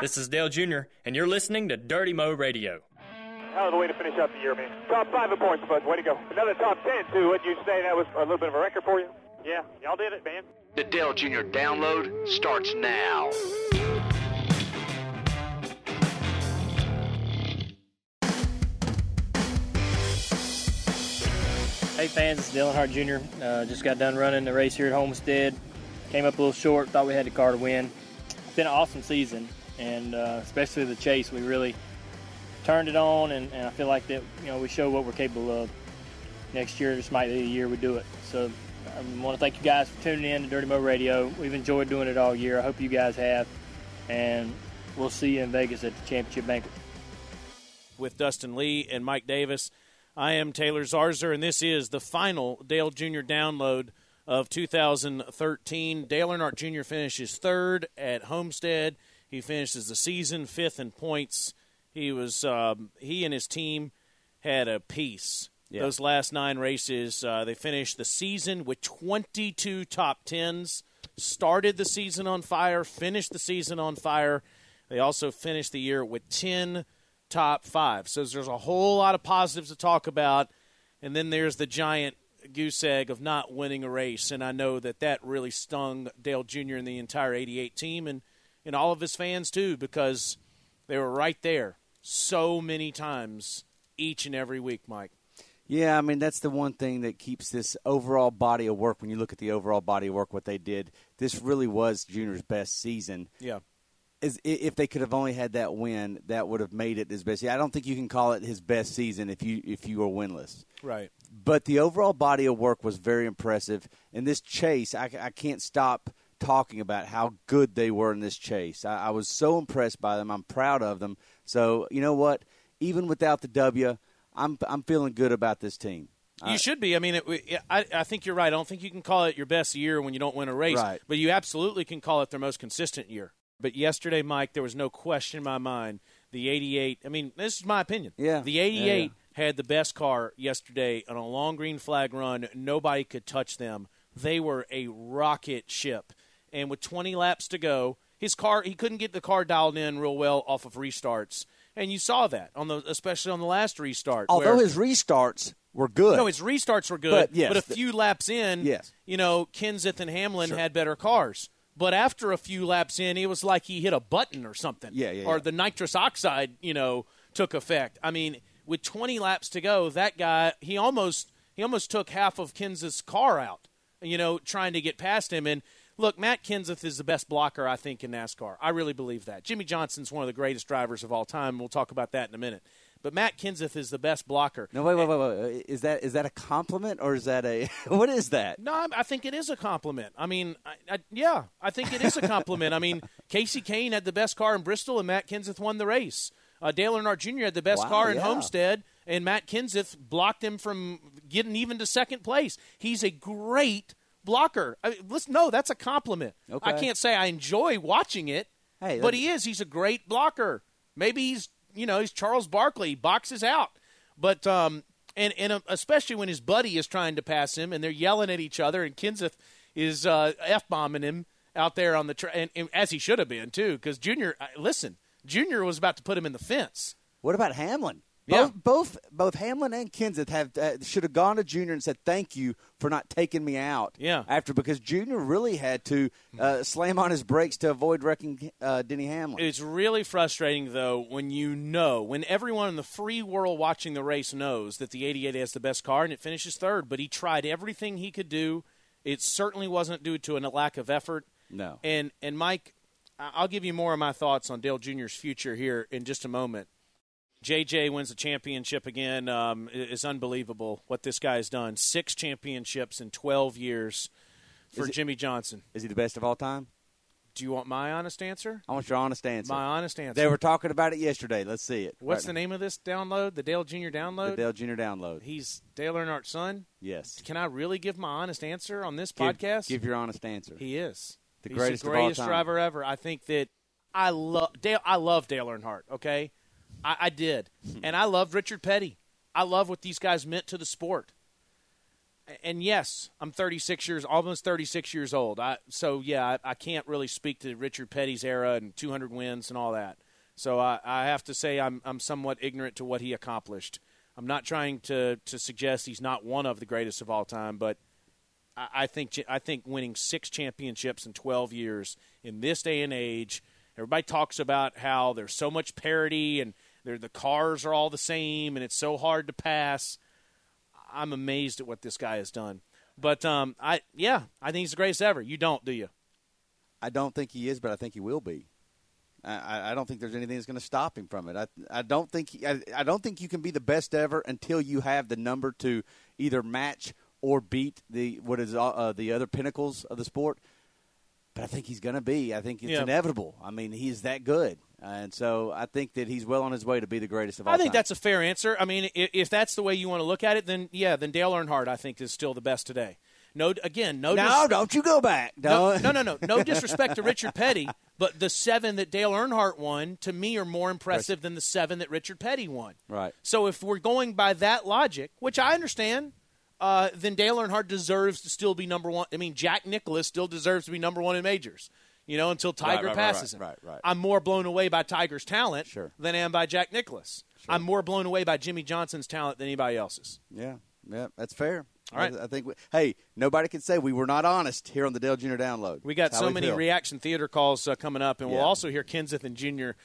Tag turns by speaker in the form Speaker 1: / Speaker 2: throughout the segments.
Speaker 1: This is Dale Jr., and you're listening to Dirty Mo Radio.
Speaker 2: Hell of a way to finish up the year, man. Top five in points, bud. Way to go. Another top ten, too. Would you say that was a little bit of a record for you? Yeah, y'all did it, man.
Speaker 3: The Dale Jr. download starts now.
Speaker 1: Hey fans, it's Dale Earnhardt Jr. Uh, just got done running the race here at Homestead. Came up a little short, thought we had the car to win. It's been an awesome season, and uh, especially the chase, we really turned it on, and, and I feel like that you know we show what we're capable of. Next year, this might be the year we do it. So I want to thank you guys for tuning in to Dirty Mo Radio. We've enjoyed doing it all year. I hope you guys have, and we'll see you in Vegas at the championship banquet.
Speaker 4: With Dustin Lee and Mike Davis. I am Taylor Zarzour, and this is the final Dale Jr. download of 2013. Dale Earnhardt Jr. finishes third at Homestead. He finishes the season fifth in points. He was um, he and his team had a piece.
Speaker 5: Yeah.
Speaker 4: Those last nine races, uh, they finished the season with 22 top tens. Started the season on fire, finished the season on fire. They also finished the year with 10 top five. So there's a whole lot of positives to talk about. And then there's the giant goose egg of not winning a race. And I know that that really stung Dale Jr. and the entire 88 team and, and all of his fans too because they were right there so many times each and every week, Mike.
Speaker 5: Yeah, I mean that's the one thing that keeps this overall body of work. When you look at the overall body of work, what they did, this really was Junior's best season.
Speaker 4: Yeah.
Speaker 5: Is if they could have only had that win, that would have made it his best. I don't think you can call it his best season if you if you are winless.
Speaker 4: Right.
Speaker 5: But the overall body of work was very impressive. In this chase, I, I can't stop talking about how good they were in this chase. I, I was so impressed by them. I'm proud of them. So you know what? Even without the W, I'm I'm feeling good about this team.
Speaker 4: You should be. I mean, it, I, I think you're right. I don't think you can call it your best year when you don't win a race,
Speaker 5: Right.
Speaker 4: but you absolutely can call it their most consistent year. But yesterday, Mike, there was no question in my mind. The 88, I mean, this is my opinion.
Speaker 5: Yeah.
Speaker 4: The 88
Speaker 5: Yeah,
Speaker 4: had the best car yesterday on a long green flag run. Nobody could touch them. They were a rocket ship. And with 20 laps to go, his car, he couldn't get the car dialed in real well off of restarts. And you saw that on the, especially on the last restart.
Speaker 5: Although
Speaker 4: where-
Speaker 5: his restarts were good.
Speaker 4: no, his restarts were good,
Speaker 5: But, yes,
Speaker 4: a
Speaker 5: the-
Speaker 4: few laps in,
Speaker 5: Yes.
Speaker 4: you know, Kenseth and Hamlin had better cars. But after a few laps in, it was like he hit a button or something.
Speaker 5: Yeah, yeah,
Speaker 4: Or
Speaker 5: yeah.
Speaker 4: the nitrous oxide, you know, took effect. I mean, with 20 laps to go, that guy he almost he almost took half of Kenseth's car out. You know, trying to get past him. And look, Matt Kenseth is the best blocker I think in NASCAR. I really believe that. Jimmie Johnson's one of the greatest drivers of all time. and We'll talk about that in a minute. But Matt Kenseth is the best blocker.
Speaker 5: no, wait, wait, wait, wait. Is that is that a compliment or is that a what is that?
Speaker 4: No, I- I think it is a compliment. I mean, I, I, yeah, I think it is a compliment. I mean, Kasey Kahne had the best car in Bristol, and Matt Kenseth won the race. Uh, Dale Earnhardt Jr. had the best
Speaker 5: Wow,
Speaker 4: car in
Speaker 5: yeah.
Speaker 4: Homestead, and Matt Kenseth blocked him from getting even to second place. He's a great blocker. I mean, listen, no, that's a compliment.
Speaker 5: Okay.
Speaker 4: I can't say I enjoy watching it,
Speaker 5: Hey,
Speaker 4: but he is. He's a great blocker. Maybe he's you know he's Charles Barkley, he boxes out, but um and and uh, especially when his buddy is trying to pass him and they're yelling at each other and Kenseth is uh, f bombing him out there on the tra- and, and as he should have been too because Junior uh, listen Junior was about to put him in the fence.
Speaker 5: What about Hamlin?
Speaker 4: Yeah.
Speaker 5: Both, both both Hamlin and Kenseth have uh, should have gone to Junior and said thank you for not taking me out.
Speaker 4: Yeah.
Speaker 5: After because Junior really had to uh, slam on his brakes to avoid wrecking uh, Denny Hamlin.
Speaker 4: It's really frustrating, though, when you know, when everyone in the free world watching the race knows that the 88 has the best car and it finishes third, but he tried everything he could do. It certainly wasn't due to a lack of effort.
Speaker 5: No.
Speaker 4: And and Mike, I'll give you more of my thoughts on Dale Jr.'s future here in just a moment. JJ wins the championship again. Um, it's unbelievable what this guy's done. Six championships in 12 years for
Speaker 5: Is it-
Speaker 4: Jimmie Johnson.
Speaker 5: Is he the best of all time?
Speaker 4: Do you want my honest answer?
Speaker 5: I want your honest answer.
Speaker 4: My honest answer.
Speaker 5: They were talking about it yesterday. Let's see it.
Speaker 4: What's
Speaker 5: Right
Speaker 4: the name of this download? The Dale Jr. download?
Speaker 5: The Dale Jr. download.
Speaker 4: He's Dale Earnhardt's son.
Speaker 5: Yes.
Speaker 4: Can I really give my honest answer on this
Speaker 5: Give-
Speaker 4: podcast?
Speaker 5: Give, your honest answer.
Speaker 4: he is
Speaker 5: The
Speaker 4: He's
Speaker 5: greatest
Speaker 4: the greatest driver ever. I think that I love Dale. I love Dale Earnhardt. Okay, I, I did,
Speaker 5: Hmm.
Speaker 4: and I loved Richard Petty. I love what these guys meant to the sport. and yes, I'm 36 years, almost 36 years old. I, so yeah, I, I can't really speak to Richard Petty's era and 200 wins and all that. So I, I have to say I'm, I'm somewhat ignorant to what he accomplished. I'm not trying to, to suggest he's not one of the greatest of all time, but I, I think I think winning six championships in 12 years in this day and age, everybody talks about how there's so much parity and the cars are all the same and it's so hard to pass. I'm amazed at what this guy has done. But um, I yeah, I think he's the greatest ever. You don't, do you?
Speaker 5: I don't think he is, but I think he will be. I, I don't think there's anything that's going to stop him from it. I, I don't think I, I don't think you can be the best ever until you have the number to either match or beat the what is uh, uh the other pinnacles of the sport. But I think he's going to be. I think it's
Speaker 4: Yeah.
Speaker 5: inevitable. I mean, he's that good, and so I think that he's well on his way to be the greatest of all
Speaker 4: I think
Speaker 5: time.
Speaker 4: that's a fair answer. I mean, if, if that's the way you want to look at it, then yeah, then Dale Earnhardt I think is still the best today. No, again, no.
Speaker 5: no,
Speaker 4: dis-
Speaker 5: don't you go back.
Speaker 4: no,
Speaker 5: Don't.
Speaker 4: no, no, no, no disrespect to Richard Petty, but the seven that Dale Earnhardt won to me are more impressive than the seven that Richard Petty won.
Speaker 5: Right.
Speaker 4: So if we're going by that logic, which I understand, uh, then Dale Earnhardt deserves to still be number one. I mean, Jack Nicklaus still deserves to be number one in majors. You know, until Tiger
Speaker 5: right, right,
Speaker 4: passes
Speaker 5: right,
Speaker 4: him.
Speaker 5: right, right.
Speaker 4: I'm more blown away by Tiger's talent
Speaker 5: Sure.
Speaker 4: than I am by Jack Nicklaus. I'm more blown away by Jimmie Johnson's talent than anybody else's.
Speaker 5: Yeah, yeah, that's fair.
Speaker 4: All right.
Speaker 5: I, think. We, hey, nobody can say we were not honest here on the Dale Jr. Download.
Speaker 4: We got
Speaker 5: That's
Speaker 4: so
Speaker 5: how
Speaker 4: many
Speaker 5: feel.
Speaker 4: reaction theater calls uh, coming up, and we'll also hear Kenseth and Junior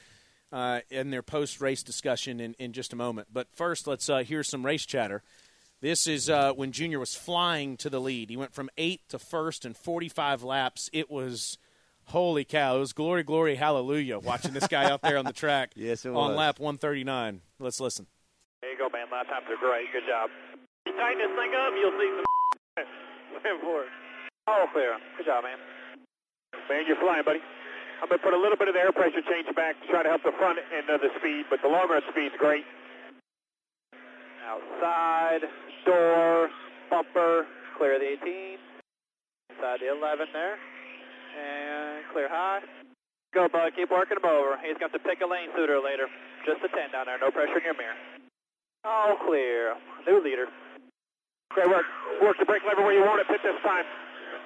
Speaker 4: uh, in their post race discussion in, in just a moment. But first, let's uh, hear some race chatter. This is uh, when Junior was flying to the lead. He went from eighth to first in 45 laps. It was holy cow! It was glory, glory, hallelujah! Watching this guy out there on the track.
Speaker 5: Yes, it
Speaker 4: on
Speaker 5: was.
Speaker 4: lap 139. Let's listen.
Speaker 2: There you go, man. Last times are great. Good job. You tighten this thing up, you'll see some Went for it. All clear. Good job, man. Man, you're flying, buddy. I'm going to put a little bit of the air pressure change back to try to help the front end of the speed, but the long run speed's great. Outside, door, bumper, clear the 18. Inside the 11 there. And clear high. Go, bud. Keep working him over. He's going to to pick a lane sooner or later. Just a 10 down there. No pressure in your mirror. All clear. New leader. Great work. Work the brake lever where you want it. Pit this time.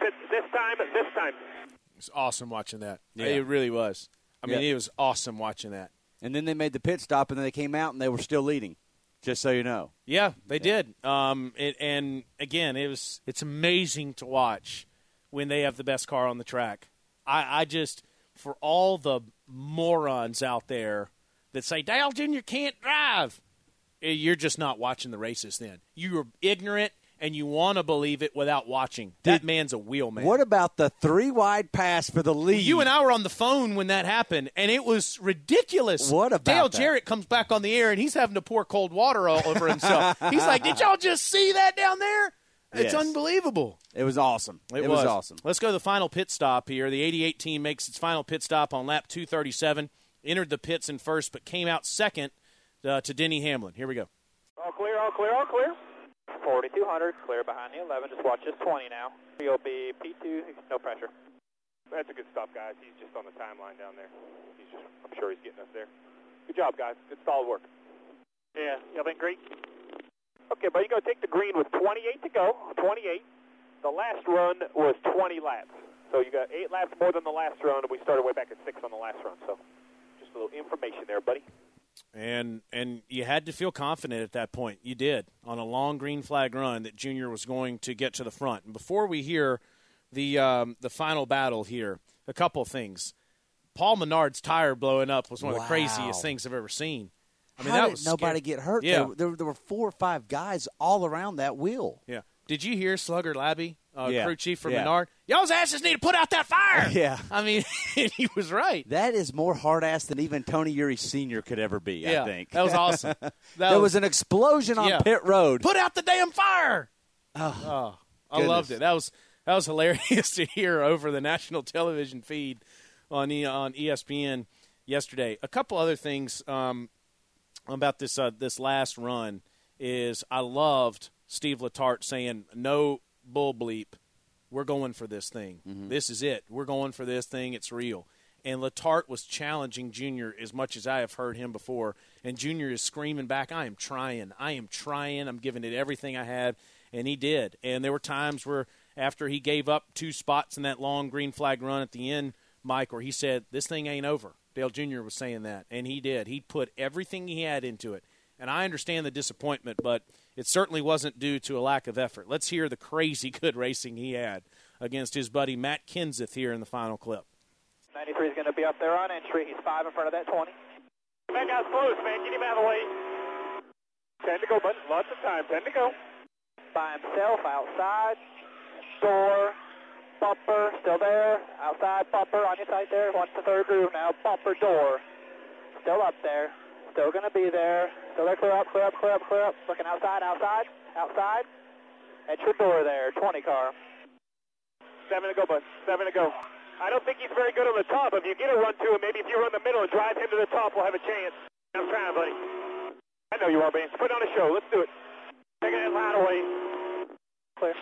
Speaker 2: Pit this time. This time.
Speaker 4: It was awesome watching that.
Speaker 5: Yeah.
Speaker 4: It really was. I mean,
Speaker 5: Yeah.
Speaker 4: it was awesome watching that.
Speaker 5: And then they made the pit stop, and then they came out, and they were still leading. Just so you know.
Speaker 4: Yeah, they did. Um, it, and again, it was it's amazing to watch when they have the best car on the track. I, I just for all the morons out there that say Dale Jr. can't drive, eh, you're just not watching the races. Then you are ignorant and you want to believe it without watching. that
Speaker 5: Did-
Speaker 4: man's a wheel man.
Speaker 5: What about the three wide pass for the lead?
Speaker 4: You and I were on the phone when that happened, and it was ridiculous.
Speaker 5: What about
Speaker 4: Dale
Speaker 5: that?
Speaker 4: Jarrett comes back on the air, and he's having to pour cold water all over himself. he's like, "Did y'all just see that down there? It's
Speaker 5: Yes.
Speaker 4: unbelievable."
Speaker 5: It was awesome.
Speaker 4: It,
Speaker 5: was. awesome.
Speaker 4: Let's go to the final pit stop here. The 88 team makes its final pit stop on lap 237. Entered the pits in first, but came out second uh, to Denny Hamlin. Here we go.
Speaker 2: All clear, all clear, all clear. 4200, clear behind the 11. Just watch this 20 now. You'll be P2, no pressure. That's a good stop, guys. He's just on the timeline down there. He's just, I'm sure he's getting us there. Good job, guys. Good solid work. Yeah, y'all been great. Okay, but you're going to take the green with 28 to go. 28. The last run was 20 laps. So you got eight laps more than the last run, and we started way back at six on the last run. So just a little information there, buddy.
Speaker 4: And and you had to feel confident at that point. You did on a long green flag run that Junior was going to get to the front. And before we hear the um, the final battle here, a couple of things. Paul Menard's tire blowing up was one of the craziest things I've ever seen. I mean,
Speaker 5: How
Speaker 4: that was
Speaker 5: nobody
Speaker 4: scary.
Speaker 5: get hurt?
Speaker 4: Yeah,
Speaker 5: There, there, there were four or five guys all around that wheel.
Speaker 4: yeah. Did you hear Slugger Labbe, uh,
Speaker 5: Yeah.
Speaker 4: crew chief from
Speaker 5: Yeah.
Speaker 4: Menard? Y'all's asses need to put out that fire.
Speaker 5: Yeah.
Speaker 4: I mean, he was right.
Speaker 5: That is more hard ass than even Tony Eury Sr. could ever be,
Speaker 4: yeah,
Speaker 5: I think.
Speaker 4: that was awesome. That
Speaker 5: there was an explosion on
Speaker 4: Yeah.
Speaker 5: pit road.
Speaker 4: put out the damn fire. Oh, I loved it. That was that was hilarious to hear over the national television feed on e, on ESPN yesterday. A couple other things um, about this uh, this last run is I loved Steve Letarte saying no bull bleep. We're going for this thing. Mm-hmm. This is it. We're going for this thing. It's real. And Letarte was challenging Junior as much as I have heard him before. And Junior is screaming back, I am trying. I am trying. I'm giving it everything I have. and he did. And there were times where after he gave up two spots in that long green flag run at the end, Mike, where he said, This thing ain't over. Dale Jr. was saying that, and he did. He put everything he had into it. And I understand the disappointment, but it certainly wasn't due to a lack of effort. Let's hear the crazy good racing he had against his buddy Matt Kenseth here in the final clip.
Speaker 2: 93 is going to be up there on entry. He's five in front of that 20.
Speaker 6: That guy's close, man. Get him out of the way. 10 to go, bud. Lots of time. 10 to go.
Speaker 2: By himself, outside. Door. Bumper, still there. Outside, bumper on your side there. Wants the third groove now. Bumper, door. Still up there. Still going to be there. Clear up, clear up, clear up, clear up. Looking outside, outside, outside. Entry door there. 20 car.
Speaker 6: Seven to go, bud. Seven to go. I don't think he's very good on the top. If you get a run to him, maybe if you run the middle and drive him to the top, we'll have a chance. I'm trying, buddy. I know you are, Baines. Put on a show. Let's do it. Taking that line away.
Speaker 2: Clear.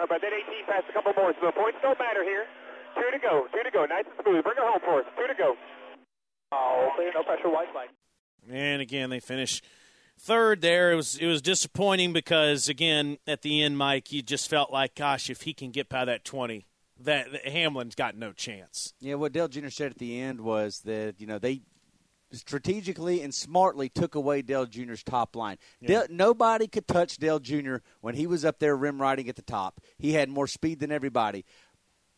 Speaker 6: All right, then 18 passed a couple more, so the points don't matter here. Two to go. Two to go. Nice and smooth. Bring her home for us. Two to go.
Speaker 2: Oh, clear. No pressure. White flag.
Speaker 4: And again, they finish third there. It was it was disappointing because again at the end, Mike, you just felt like, gosh, if he can get by that twenty, that, that Hamlin's got no chance.
Speaker 5: Yeah, what Dale Jr. said at the end was that you know they strategically and smartly took away Dale Jr.'s top line. Dale, nobody could touch Dale Jr. when he was up there rim riding at the top. He had more speed than everybody,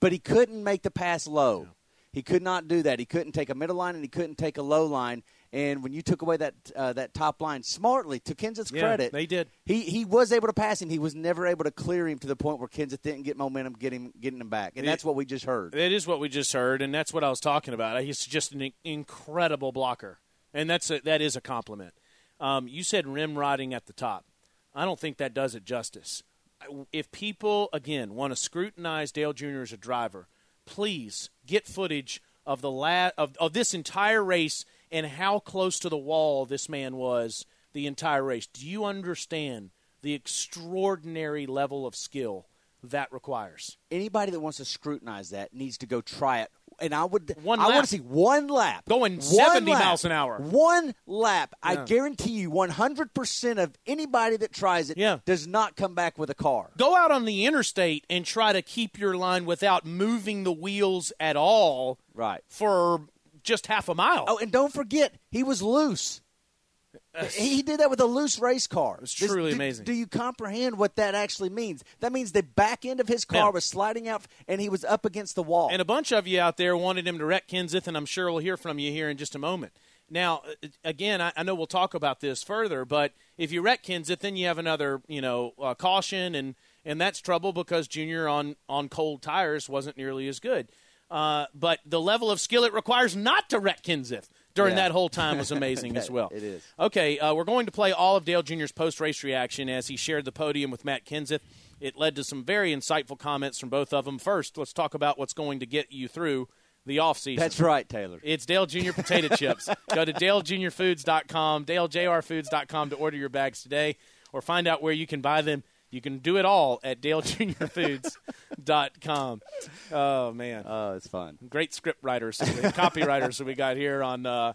Speaker 5: but he couldn't make the pass low. He could not do that. He couldn't take a middle line and he couldn't take a low line. And when you took away that uh, that top line smartly, to Kenseth's
Speaker 4: Yeah,
Speaker 5: credit,
Speaker 4: they did.
Speaker 5: He he was able to pass him. He was never able to clear him to the point where Kenseth didn't get momentum, getting getting him back. And
Speaker 4: It-
Speaker 5: that's what we just heard.
Speaker 4: It is what we just heard, and that's what I was talking about. He's just an incredible blocker, and that's a, that is a compliment. Um, you said rim riding at the top. I don't think that does it justice. If people again want to scrutinize Dale Jr. as a driver, please get footage of the la- of, of this entire race and how close to the wall this man was the entire race. Do you understand the extraordinary level of skill that requires?
Speaker 5: anybody that wants to scrutinize that needs to go try it. And I would,
Speaker 4: One
Speaker 5: I
Speaker 4: lap.
Speaker 5: want to see one lap
Speaker 4: Going
Speaker 5: One
Speaker 4: 70
Speaker 5: lap.
Speaker 4: miles an hour.
Speaker 5: One lap. I guarantee you, one hundred percent of anybody that tries it
Speaker 4: Yeah.
Speaker 5: does not come back with a car.
Speaker 4: go out on the interstate and try to keep your line without moving the wheels at all
Speaker 5: Right.
Speaker 4: for just half a mile.
Speaker 5: Oh, and don't forget, he was loose. He did that with a loose race car.
Speaker 4: It's truly
Speaker 5: do-
Speaker 4: amazing.
Speaker 5: Do you comprehend what that actually means? That means the back end of his car
Speaker 4: Yeah.
Speaker 5: was sliding out, and he was up against the wall.
Speaker 4: And a bunch of you out there wanted him to wreck Kenseth, and I'm sure we'll hear from you here in just a moment. Now, uh, again, I, I know we'll talk about this further, but if you wreck Kenseth, then you have another, you know, uh, caution, and and that's trouble because Junior on on cold tires wasn't nearly as good. Uh, but the level of skill it requires not to wreck Kenseth during
Speaker 5: Yeah.
Speaker 4: that whole time was amazing as well.
Speaker 5: it is.
Speaker 4: Okay, uh, we're going to play all of Dale Jr.'s post race reaction as he shared the podium with Matt Kenseth. It led to some very insightful comments from both of them. First, let's talk about what's going to get you through the offseason.
Speaker 5: That's right, Taylor.
Speaker 4: It's Dale Jr. potato chips. Go to dalejrfoods.com, dalejrfoods.com to order your bags today or find out where you can buy them. You can do it all at dalejrfoods.com. Oh, man
Speaker 5: Oh, it's fun.
Speaker 4: great script writers, copywriters that we got here on uh,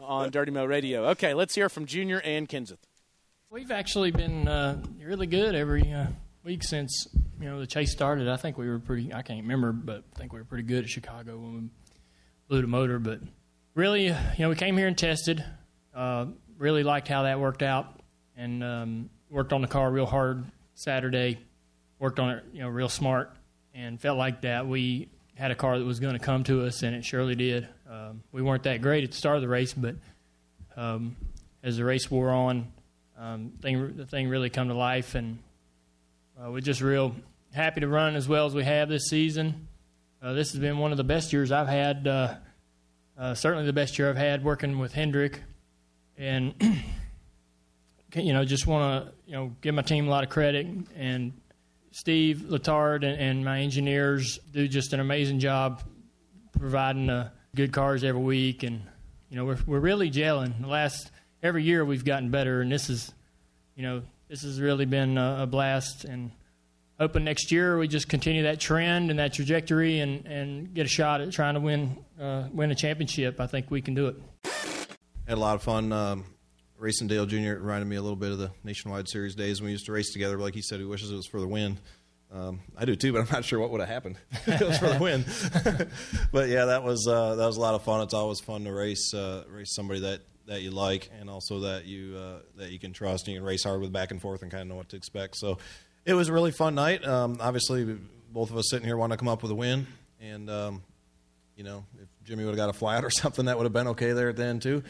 Speaker 4: on Dirty Mo Radio. Okay, let's hear from Junior and Kenseth.
Speaker 7: We've actually been uh, really good every uh, week since you know the chase started. I think we were pretty. I can't remember, but I think we were pretty good at Chicago when we blew the motor. But really, you know, we came here and tested. Uh, really liked how that worked out, and um, worked on the car real hard Saturday. Worked on it, you know, real smart, and felt like that we had a car that was going to come to us, and it surely did. Um, we weren't that great at the start of the race, but um, as the race wore on, um, thing, the thing really come to life, and uh, we're just real happy to run as well as we have this season. Uh, this has been one of the best years I've had, uh, uh, certainly the best year I've had working with Hendrick, and you know, just want to you know give my team a lot of credit and Steve Letarte and, and my engineers do just an amazing job providing uh, good cars every week, and you know we're we're really gelling. The last every year we've gotten better, and this is, you know, this has really been a, a blast. And hoping next year we just continue that trend and that trajectory, and, and get a shot at trying to win uh, win a championship. I think we can do it.
Speaker 8: had a lot of fun um, racing Dale Jr. Reminded me a little bit of the Nationwide Series days when we used to race together. Like he said, he wishes it was for the win. Um, I do too, but I'm not sure what would have happened if it was for the win. but yeah, that was uh, that was a lot of fun. It's always fun to race uh, race somebody that, that you like, and also that you uh, that you can trust. And you can race hard with back and forth and kind of know what to expect. So it was a really fun night. Um, obviously, both of us sitting here want to come up with a win, and um, you know, if Jimmy would have got a flat or something, that would have been okay there at the end too.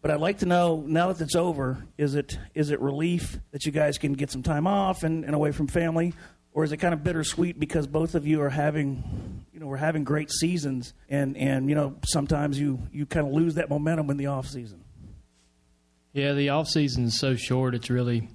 Speaker 9: But I'd like to know now that it's over, is it is it relief that you guys can get some time off and, and away from family, or is it kind of bittersweet because both of you are having you know we're having great seasons and and you know sometimes you you kind of lose that momentum in the off season.
Speaker 7: Yeah, the off season is so short; it's really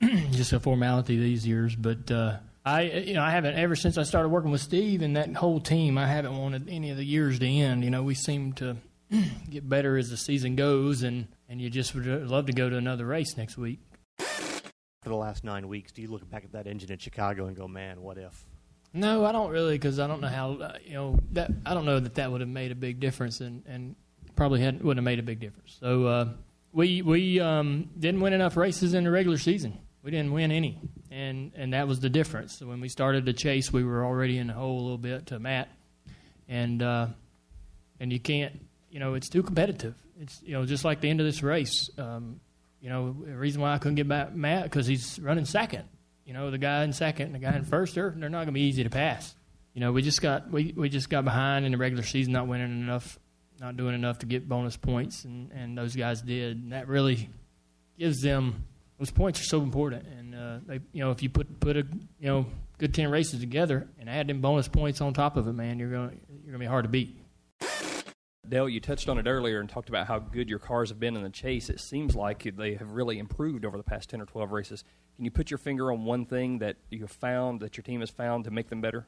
Speaker 7: just a formality these years. But uh, I, you know, I haven't ever since I started working with Steve and that whole team. I haven't wanted any of the years to end. You know, we seem to get better as the season goes, and and you just would love to go to another race next week.
Speaker 10: For the last nine weeks, do you look back at that engine in Chicago and go, "Man, what if"?
Speaker 7: No, I don't really, because I don't know how. Uh, you know that I don't know that that would have made a big difference, and and probably had wouldn't have made a big difference. So uh, we we um, didn't win enough races in the regular season. We didn't win any, and and that was the difference. So when we started the chase, we were already in the hole a little bit to Matt, and uh, and you can't you know, it's too competitive. It's you know just like the end of this race. Um, you know, the reason why I couldn't get back Matt because he's running second. You know, the guy in second and the guy in first, they're they're not going to be easy to pass. You know, we just got we, we just got behind in the regular season, not winning enough, not doing enough to get bonus points, and and those guys did. And that really gives them those points are so important. And uh, they, you know, if you put put a you know good ten races together and add them bonus points on top of it, man, you're going you're going to be hard to beat.
Speaker 11: Dale, you touched on it earlier and talked about how good your cars have been in the chase. It seems like they have really improved over the past 10 or 12 races. Can you put your finger on one thing that you have found, that your team has found to make them better?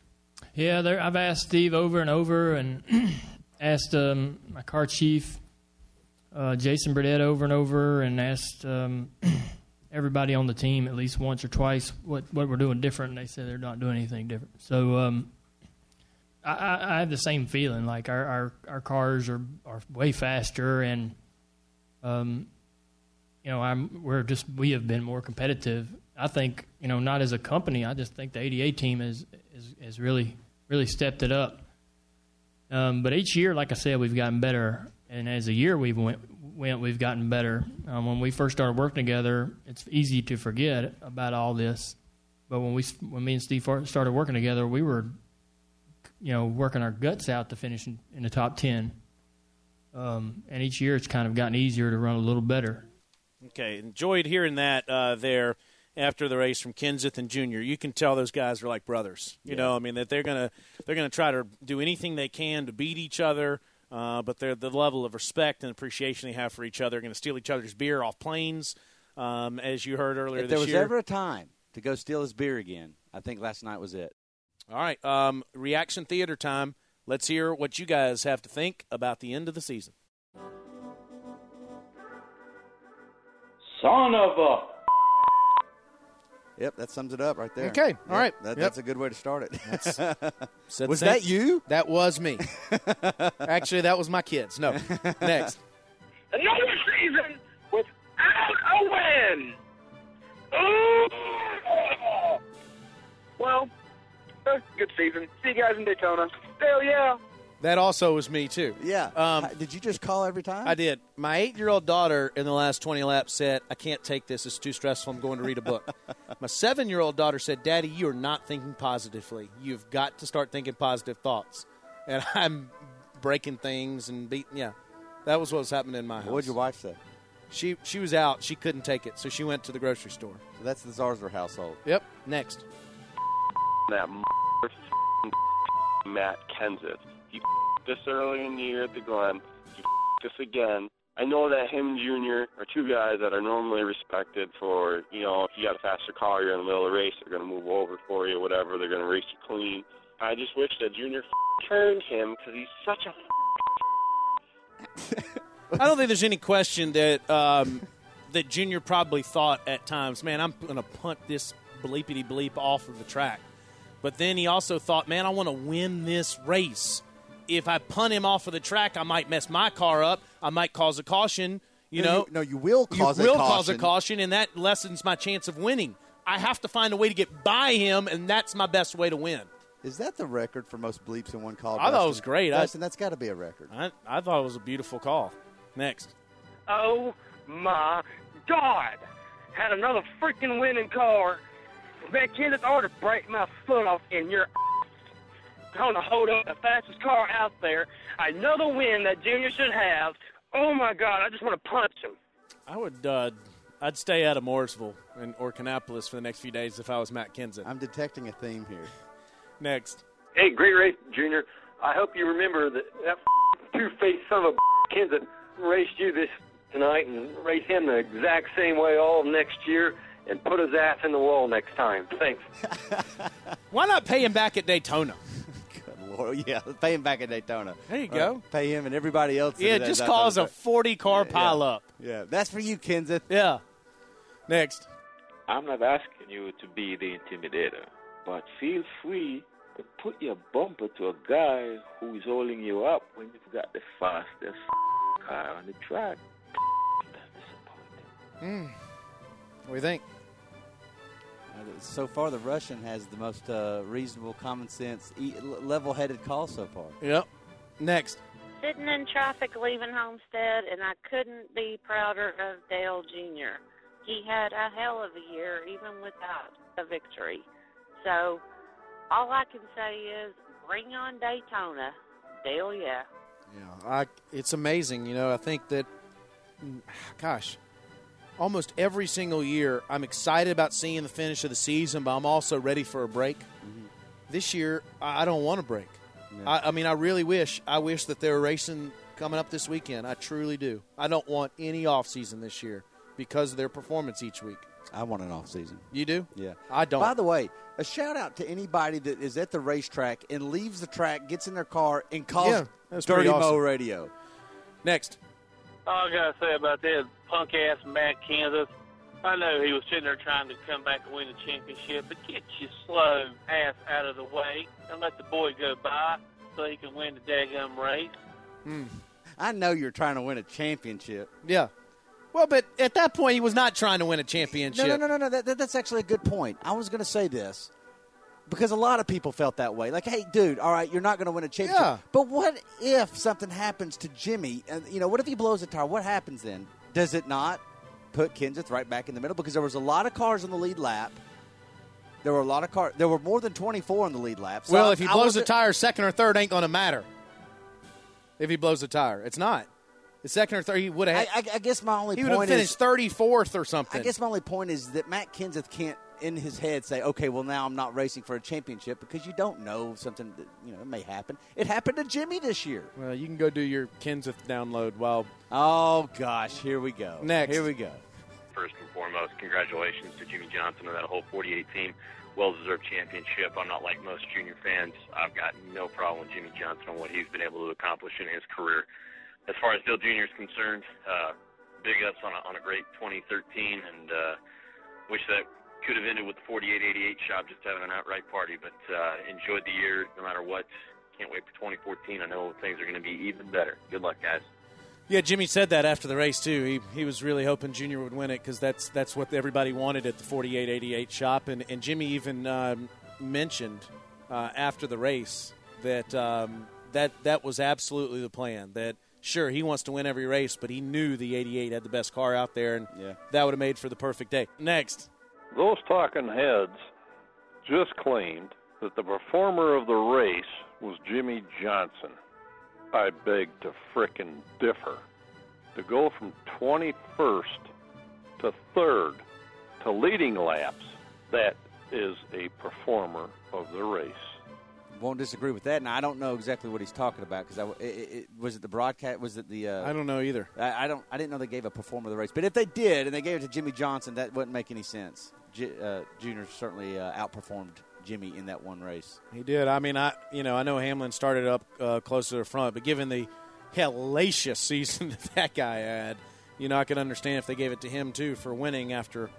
Speaker 7: Yeah, I've asked Steve over and over and asked um, my car chief, uh, Jason Burdett, over and over and asked um, everybody on the team at least once or twice what, what we're doing different, and they said they're not doing anything different. So, um, I, I have the same feeling. Like our, our, our cars are, are way faster, and um, you know, I'm we're just we have been more competitive. I think you know, not as a company. I just think the 88 team has is has really really stepped it up. Um, but each year, like I said, we've gotten better, and as a year we've went went we've gotten better. Um, when we first started working together, it's easy to forget about all this. But when we when me and Steve started working together, we were you know, working our guts out to finish in, in the top 10. Um, and each year it's kind of gotten easier to run a little better.
Speaker 4: Okay, enjoyed hearing that uh, there after the race from Kenseth and Junior. You can tell those guys are like brothers. You yeah. know, I mean that they're gonna they're gonna try to do anything they can to beat each other. Uh, but they're the level of respect and appreciation they have for each other. Going to steal each other's beer off planes, um, as you heard earlier.
Speaker 5: If there was
Speaker 4: year.
Speaker 5: ever a time to go steal his beer again, I think last night was it.
Speaker 4: All right, um, reaction theater time. Let's hear what you guys have to think about the end of the season.
Speaker 12: Son of a.
Speaker 5: Yep, that sums it up right there.
Speaker 13: Okay,
Speaker 5: yep,
Speaker 13: all right.
Speaker 5: That,
Speaker 13: yep.
Speaker 5: That's a good way to start it.
Speaker 13: was
Speaker 5: that you?
Speaker 13: That was me. Actually, that was my kids. No. Next.
Speaker 12: Another season without a win. Ooh. Well, good season. See you guys in Daytona. Hell yeah.
Speaker 13: That also was me too.
Speaker 5: Yeah. Um, did you just call every time?
Speaker 13: I did. My eight-year-old daughter in the last twenty laps said, "I can't take this. It's too stressful. I'm going to read a book." My seven-year-old daughter said, "Daddy, you are not thinking positively. You've got to start thinking positive thoughts." And I'm breaking things and beating. Yeah, that was what was happening in my house.
Speaker 5: What did your wife say?
Speaker 13: She she was out. She couldn't take it, so she went to the grocery store.
Speaker 5: So that's the Zarzour household.
Speaker 13: Yep. Next.
Speaker 14: That Matt Kenseth. He this early in the year at the Glen. He this again. I know that him and Junior are two guys that are normally respected for, you know, if you got a faster car, you're in the middle of the race, they're going to move over for you, whatever. They're going to race you clean. I just wish that Junior turned him because he's such
Speaker 13: a. I don't think there's any question that um, that Junior probably thought at times, man, I'm going to punt this bleepity bleep off of the track. But then he also thought, man, I want to win this race. If I punt him off of the track, I might mess my car up. I might cause a caution.
Speaker 4: You
Speaker 5: No,
Speaker 4: know,
Speaker 5: you- no, you will cause a
Speaker 4: you will cause a
Speaker 5: caution.
Speaker 4: caution, and that lessens my chance of winning. I have to find a way to get by him, and that's my best way to win.
Speaker 5: Is that the record for most bleeps in one call?
Speaker 4: I thought it was great. I-
Speaker 5: Dustin, that's got to be a record.
Speaker 4: I, I thought it was a beautiful call. Next.
Speaker 12: Oh my God! Had another freaking winning car. Man, Kenneth ought to break my foot off in your going to hold up the fastest car out there. Another win that Junior should have. Oh my God! I just want to punch him.
Speaker 4: I would. Uh, I'd stay out of Mooresville and or Kannapolis for the next few days if I was Matt Kenseth.
Speaker 5: I'm detecting a theme here.
Speaker 4: Next.
Speaker 15: Hey, great race, Junior. I hope you remember that that two-faced son of a Kenseth raced you this tonight and race him the exact same way all next year and put his ass in the wall next time. Thanks.
Speaker 4: Why not pay him back at Daytona?
Speaker 5: Good Lord, yeah, pay him back at Daytona.
Speaker 4: There you
Speaker 5: Or
Speaker 4: go.
Speaker 5: pay him and everybody else.
Speaker 4: Yeah,
Speaker 5: that-
Speaker 4: just cause a 40 car
Speaker 5: Yeah,
Speaker 4: pile
Speaker 5: yeah. Yeah, that's for you, Kenseth.
Speaker 4: Yeah. Next.
Speaker 16: I'm not asking you to be the intimidator, but feel free to put your bumper to a guy who is holding you up when you've got the fastest car on the track.
Speaker 4: Hmm. What do you think?
Speaker 5: Uh, So far, the Russian has the most uh, reasonable, common sense, e- level-headed call so far.
Speaker 4: Yep. Next.
Speaker 17: Sitting in traffic leaving Homestead, and I couldn't be prouder of Dale Jr. He had a hell of a year, even without a victory. So, all I can say is, bring on Daytona. Dale, yeah.
Speaker 13: Yeah, I, it's amazing. You know, I think that, mm, gosh, almost every single year, I'm excited about seeing the finish of the season, but I'm also ready for a break. Mm-hmm. This year, I don't want a break. I, I mean, I really wish. I wish that they're racing coming up this weekend. I truly do. I don't want any off season this year because of their performance each week.
Speaker 5: I want an off season.
Speaker 13: You do?
Speaker 5: Yeah.
Speaker 13: I don't.
Speaker 5: By the way, a shout out to anybody that is at the racetrack and leaves the track, gets in their car, and calls
Speaker 13: Yeah,
Speaker 5: Dirty
Speaker 13: pretty
Speaker 5: Mo. Radio.
Speaker 13: Next.
Speaker 18: All I gotta say about that punk ass Matt Kenseth, I know he was sitting there trying to come back and win the championship, but get your slow ass out of the way and let the boy go by so he can win the daggum race.
Speaker 5: Hmm. I know you're trying to win a championship.
Speaker 13: Yeah. Well, but at that point, he was not trying to win a championship.
Speaker 5: No, no, no, no, no. That, that- that's actually a good point. I was going to say this because a lot of people felt that way. Like, hey, dude, all right, you're not going to win a championship.
Speaker 13: Yeah.
Speaker 5: But what if something happens to Jimmy? And you know, what if he blows a tire? What happens then? Does it not put Kenseth right back in the middle? Because there was a lot of cars in the lead lap. There were a lot of cars. There were more than 24 in the lead lap. So
Speaker 13: well, if he
Speaker 5: I
Speaker 13: blows
Speaker 5: wasn't-
Speaker 13: tire second or third, ain't going to matter. If he blows a tire, it's not. The second or third, he would have.
Speaker 5: I, I, I guess my only
Speaker 13: he would have
Speaker 5: point
Speaker 13: finished
Speaker 5: is
Speaker 13: thirty fourth or something.
Speaker 5: I guess my only point is that Matt Kenseth can't, in his head, say, "Okay, well now I'm not racing for a championship," because you don't know something that you know may happen. It happened to Jimmy this year.
Speaker 4: Well, you can go do your Kenseth download while.
Speaker 5: Oh gosh, here we go.
Speaker 4: Next.
Speaker 5: here we go.
Speaker 19: First and foremost, congratulations to Jimmie Johnson and that whole 48 team. Well deserved championship. I'm not like most junior fans. I've got no problem with Jimmie Johnson and what he's been able to accomplish in his career. As far as Dale Jr. is concerned, uh, big ups on a, on a great 2013 and uh, wish that could have ended with the 4888 shop just having an outright party. But uh, enjoyed the year no matter what. Can't wait for 2014. I know things are going to be even better. Good luck, guys.
Speaker 4: Yeah, Jimmy said that after the race too. He he was really hoping Junior would win it because that's that's what everybody wanted at the 4888 shop, and and Jimmy even um, mentioned uh, after the race that um, that that was absolutely the plan. That sure he wants to win every race, but he knew the 88 had the best car out there, and
Speaker 5: yeah.
Speaker 4: that would have made for the perfect day. Next,
Speaker 20: Those talking heads just claimed that the performer of the race was Jimmie Johnson. I beg to frickin' differ. To go from 21st to 3rd to leading laps, that is a performer of the race.
Speaker 5: Won't disagree with that, and I don't know exactly what he's talking about because I it, it, was it the broadcast? Was it the? Uh,
Speaker 4: I don't know either.
Speaker 5: I, I don't. I didn't know they gave a performer of the race, but if they did and they gave it to Jimmie Johnson, that wouldn't make any sense. J, uh, Junior certainly uh, outperformed Jimmy in that one race.
Speaker 4: he did. I mean, I you know I know Hamlin started up uh, close to the front, but given the hellacious season that that guy had, you know I can understand if they gave it to him too for winning after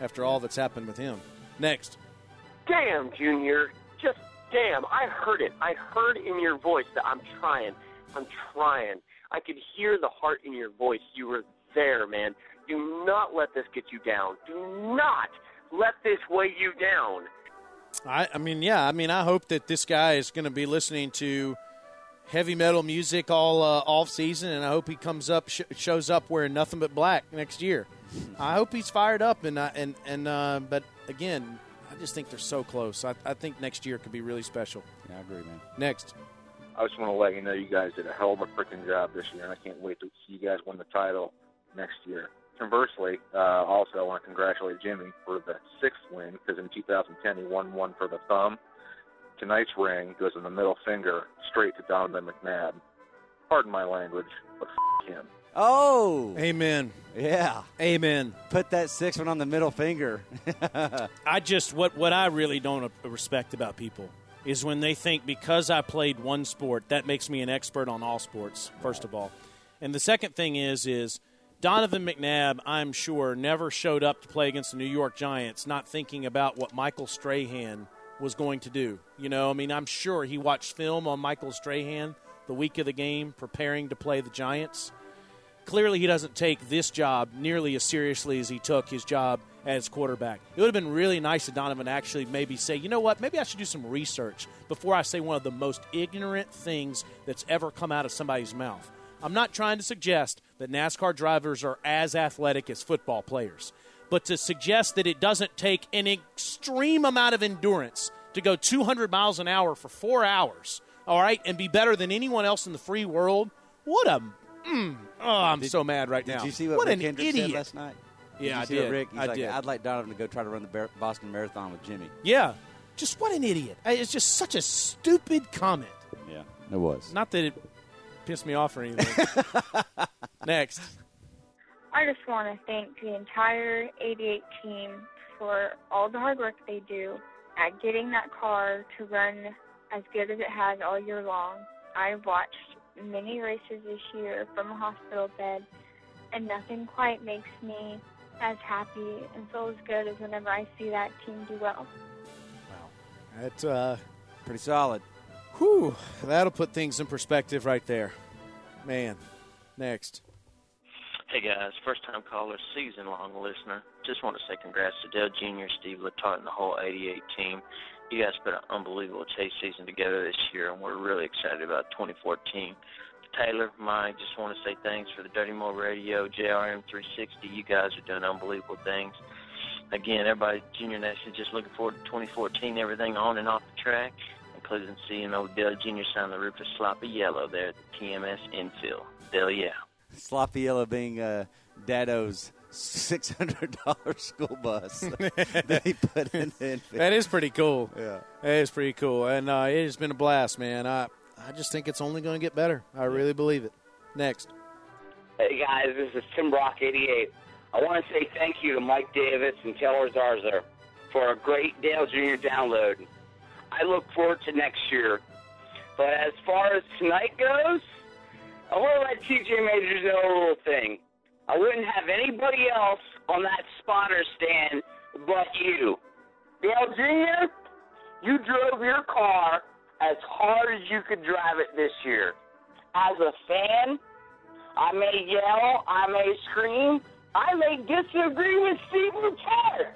Speaker 4: after all that's happened with him. Next.
Speaker 21: Damn, Junior. Just damn. I heard it. I heard in your voice that I'm trying. I'm trying. I could hear the heart in your voice. You were there, man. Do not let this get you down. Do not let this weigh you down.
Speaker 4: I, I mean, yeah. I mean, I hope that this guy is going to be listening to heavy metal music all uh, off season, and I hope he comes up, sh- shows up wearing nothing but black next year. I hope he's fired up, and uh, and and uh, but again, I just think they're so close. I, I think next year could be really special.
Speaker 5: Yeah, I agree, man.
Speaker 4: Next.
Speaker 16: I just want to let you know you guys did a hell of a freaking job this year, and I can't wait to see you guys win the title next year. Conversely, uh, also I want to congratulate Jimmy for the sixth win because in 2010 he won one for the thumb. Tonight's ring goes in the middle finger straight to Donovan McNabb. Pardon my language, but f- him.
Speaker 5: Oh,
Speaker 4: amen.
Speaker 5: Yeah,
Speaker 4: amen.
Speaker 5: Put that six one on the middle finger.
Speaker 4: I just what what I really don't respect about people is when they think because I played one sport that makes me an expert on all sports. First of all, and the second thing is is Donovan McNabb, I'm sure, never showed up to play against the New York Giants not thinking about what Michael Strahan was going to do. You know, I mean, I'm sure he watched film on Michael Strahan the week of the game preparing to play the Giants. Clearly, he doesn't take this job nearly as seriously as he took his job as quarterback. It would have been really nice of Donovan actually maybe say, you know what, maybe I should do some research before I say one of the most ignorant things that's ever come out of somebody's mouth. I'm not trying to suggest that NASCAR drivers are as athletic as football players, but to suggest that it doesn't take an extreme amount of endurance to go 200 miles an hour for four hours, all right, and be better than anyone else in the free world, what a. Mm, oh, I'm
Speaker 5: Did-
Speaker 4: so mad right
Speaker 5: did
Speaker 4: now.
Speaker 5: Did you see what,
Speaker 4: what an idiot.
Speaker 5: said last night?
Speaker 4: Yeah, I did.
Speaker 5: Rick, he's
Speaker 4: I
Speaker 5: like,
Speaker 4: did.
Speaker 5: I'd like Donovan to go try to run the Boston Marathon with Jimmy.
Speaker 4: Yeah, just what an idiot. It's just such a stupid comment.
Speaker 5: Yeah, it was.
Speaker 4: Not that it pissed me off or anything. Next.
Speaker 22: I just want to thank the entire 88 team for all the hard work they do at getting that car to run as good as it has all year long. I've watched many races this year from a hospital bed, and nothing quite makes me as happy and feel as good as whenever I see that team do well. Wow.
Speaker 4: That's uh,
Speaker 5: pretty solid.
Speaker 4: Whew, that'll put things in perspective right there. Man. Next.
Speaker 23: Hey guys, first time caller, season long listener. Just want to say congrats to Dale Jr., Steve Letarte, and the whole 88 team. You guys put an unbelievable chase season together this year, and we're really excited about 2014. Taylor, Mike, just want to say thanks for the Dirty Mo Radio, JRM 360. You guys are doing unbelievable things. Again, everybody, Junior Nation, just looking forward to 2014, everything on and off the track, including seeing old Dale Jr. sign the roof of Sloppy Yellow there at the TMS infill. Dale, yeah.
Speaker 5: Sloppy Yellow being uh, Dado's six hundred dollar school bus that he put in the infield.
Speaker 4: That is pretty cool.
Speaker 5: Yeah.
Speaker 4: That is pretty cool. And uh, it has been a blast, man. I, I just think it's only going to get better. I really believe it. Next.
Speaker 24: Hey guys, this is Tim Brock 88. I want to say thank you to Mike Davis and Taylor Zarzour for a great Dale Jr. download. I look forward to next year. But as far as tonight goes, I want to let TJ Majors know a little thing. I wouldn't have anybody else on that spotter stand but you. Dale Jr., you drove your car as hard as you could drive it this year. As a fan, I may yell, I may scream, I may disagree with Steve Letarte.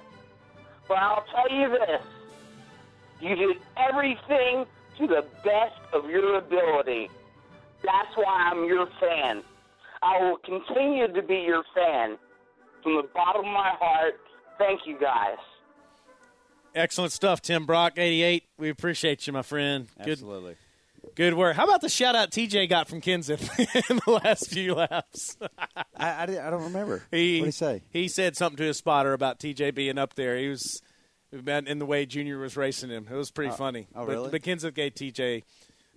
Speaker 24: But I'll tell you this you did everything to the best of your ability. That's why I'm your fan. I will continue to be your fan. From the bottom of my heart, thank you guys.
Speaker 4: Excellent stuff, Tim Brock, 88. We appreciate you, my friend. Good,
Speaker 5: Absolutely.
Speaker 4: Good work. How about the shout out TJ got from Kenseth in the last few laps?
Speaker 5: I, I, I don't remember.
Speaker 4: He,
Speaker 5: what did he say?
Speaker 4: He said something to his spotter about TJ being up there. He was about in the way Junior was racing him. It was pretty
Speaker 5: Oh,
Speaker 4: funny.
Speaker 5: oh,
Speaker 4: but,
Speaker 5: really?
Speaker 4: But Kenseth gave TJ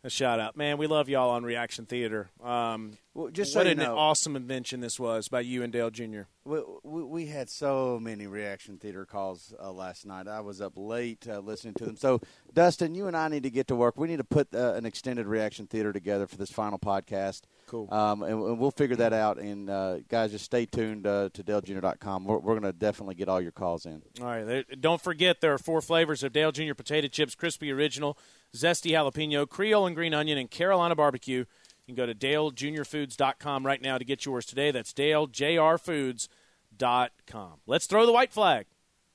Speaker 4: a shout out. Man, we love y'all on Reaction Theater. Um,
Speaker 5: Well, just so
Speaker 4: what an
Speaker 5: know-
Speaker 4: awesome invention this was by you and Dale Jr.
Speaker 5: We, we, we had so many reaction theater calls uh, last night. I was up late uh, listening to them. So, Dustin, you and I need to get to work. We need to put uh, an extended reaction theater together for this final podcast.
Speaker 4: Cool.
Speaker 5: Um, and, and we'll figure that out. And uh, guys, just stay tuned uh, to DaleJr.com. We're, we're going to definitely get all your calls in.
Speaker 4: All right. There, don't forget there are four flavors of Dale Jr. potato chips: crispy original, zesty jalapeno, Creole and green onion, and Carolina barbecue. You can go to dalejuniorfoods.com right now to get yours today. That's dalejrfoods.com. Let's throw the white flag.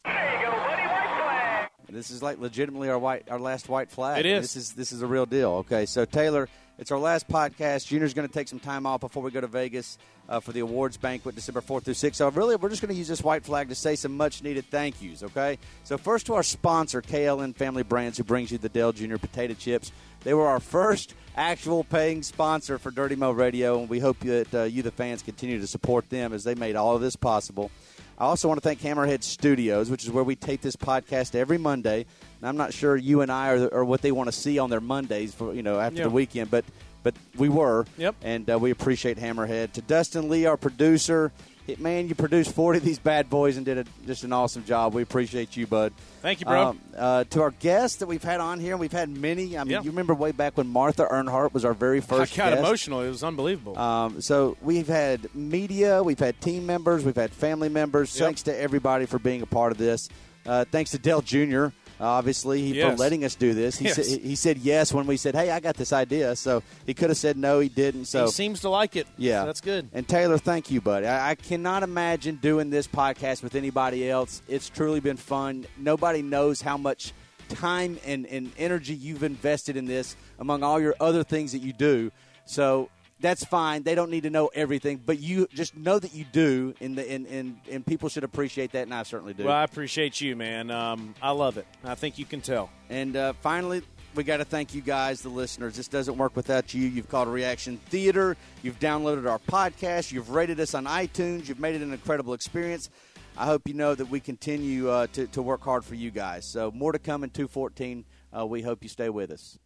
Speaker 4: There you go, buddy. White flag.
Speaker 5: This is like legitimately our white, our last white flag.
Speaker 4: It is.
Speaker 5: This is this is a real deal. Okay, so Taylor, it's our last podcast. Junior's going to take some time off before we go to Vegas uh, for the awards banquet, December fourth through sixth. So really, we're just going to use this white flag to say some much needed thank yous. Okay, so first to our sponsor, KLN Family Brands, who brings you the Dale Junior potato chips. They were our first actual paying sponsor for Dirty Mo Radio, and we hope that uh, you, the fans, continue to support them as they made all of this possible. I also want to thank Hammerhead Studios, which is where we tape this podcast every Monday. And I'm not sure you and I are, are what they want to see on their Mondays, for you know, after the weekend, but but we were.
Speaker 4: Yep.
Speaker 5: And uh, we appreciate Hammerhead. To Dustin Lee, our producer, it- man, you produced 40 of these bad boys and did a, just an awesome job. We appreciate you, bud.
Speaker 4: Thank you, bro.
Speaker 5: Um, uh, to our guests that we've had on here, and we've had many. I mean,
Speaker 4: Yeah.
Speaker 5: you remember way back when Martha Earnhardt was our very first
Speaker 4: I got
Speaker 5: guest.
Speaker 4: emotional. It was unbelievable.
Speaker 5: Um, so we've had media, we've had team members, we've had family members.
Speaker 4: Yep.
Speaker 5: Thanks to everybody for being a part of this. Uh, thanks to Dale Jr. Obviously he, for
Speaker 4: Yes.
Speaker 5: letting us do this. He,
Speaker 4: Yes.
Speaker 5: said, he said yes when we said, "Hey, I got this idea." So he could have said no, he didn't. So
Speaker 4: he seems to like it.
Speaker 5: yeah,
Speaker 4: that's good.
Speaker 5: And Taylor, thank you, buddy. I, I cannot imagine doing this podcast with anybody else. It's truly been fun. Nobody knows how much time and, and energy you've invested in this among all your other things that you do. So that's fine. They don't need to know everything, but you just know that you do, and the and, and, and people should appreciate that, and I certainly do.
Speaker 4: Well, I appreciate you, man. Um, I love it. I think you can tell.
Speaker 5: And uh, finally, we got to thank you guys, the listeners. This doesn't work without you. You've called Reaction Theater. You've downloaded our podcast. You've rated us on iTunes. You've made it an incredible experience. I hope you know that we continue uh, to, to work hard for you guys. So more to come in 214. Uh, we hope you stay with us.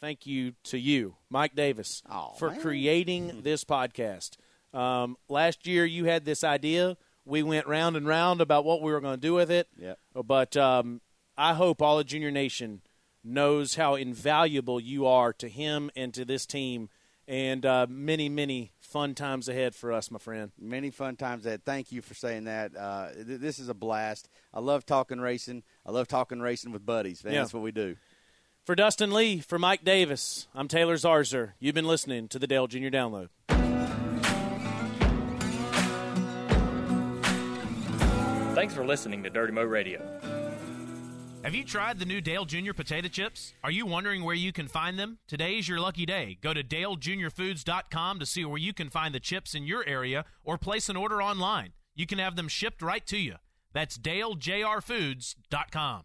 Speaker 4: Thank you to you, Mike Davis, for
Speaker 5: man.
Speaker 4: creating this podcast. Um, last year, you had this idea. We went round and round about what we were going to do with it.
Speaker 5: Yep.
Speaker 4: But um, I hope all of Junior Nation knows how invaluable you are to him and to this team, and uh, many, many fun times ahead for us, my friend.
Speaker 5: Many fun times ahead. Thank you for saying that. Uh, th- this is a blast. I love talking racing. I love talking racing with buddies. Man,
Speaker 4: Yeah.
Speaker 5: That's what we do.
Speaker 4: For Dustin Lee, for Mike Davis, I'm Taylor Zarzour. You've been listening to the Dale Junior Download.
Speaker 11: Thanks for listening to Dirty Mo Radio.
Speaker 4: Have you tried the new Dale Jr. potato chips? Are you wondering where you can find them? Today is your lucky day. Go to dalejuniorfoods.com to see where you can find the chips in your area or place an order online. You can have them shipped right to you. That's dalejrfoods.com.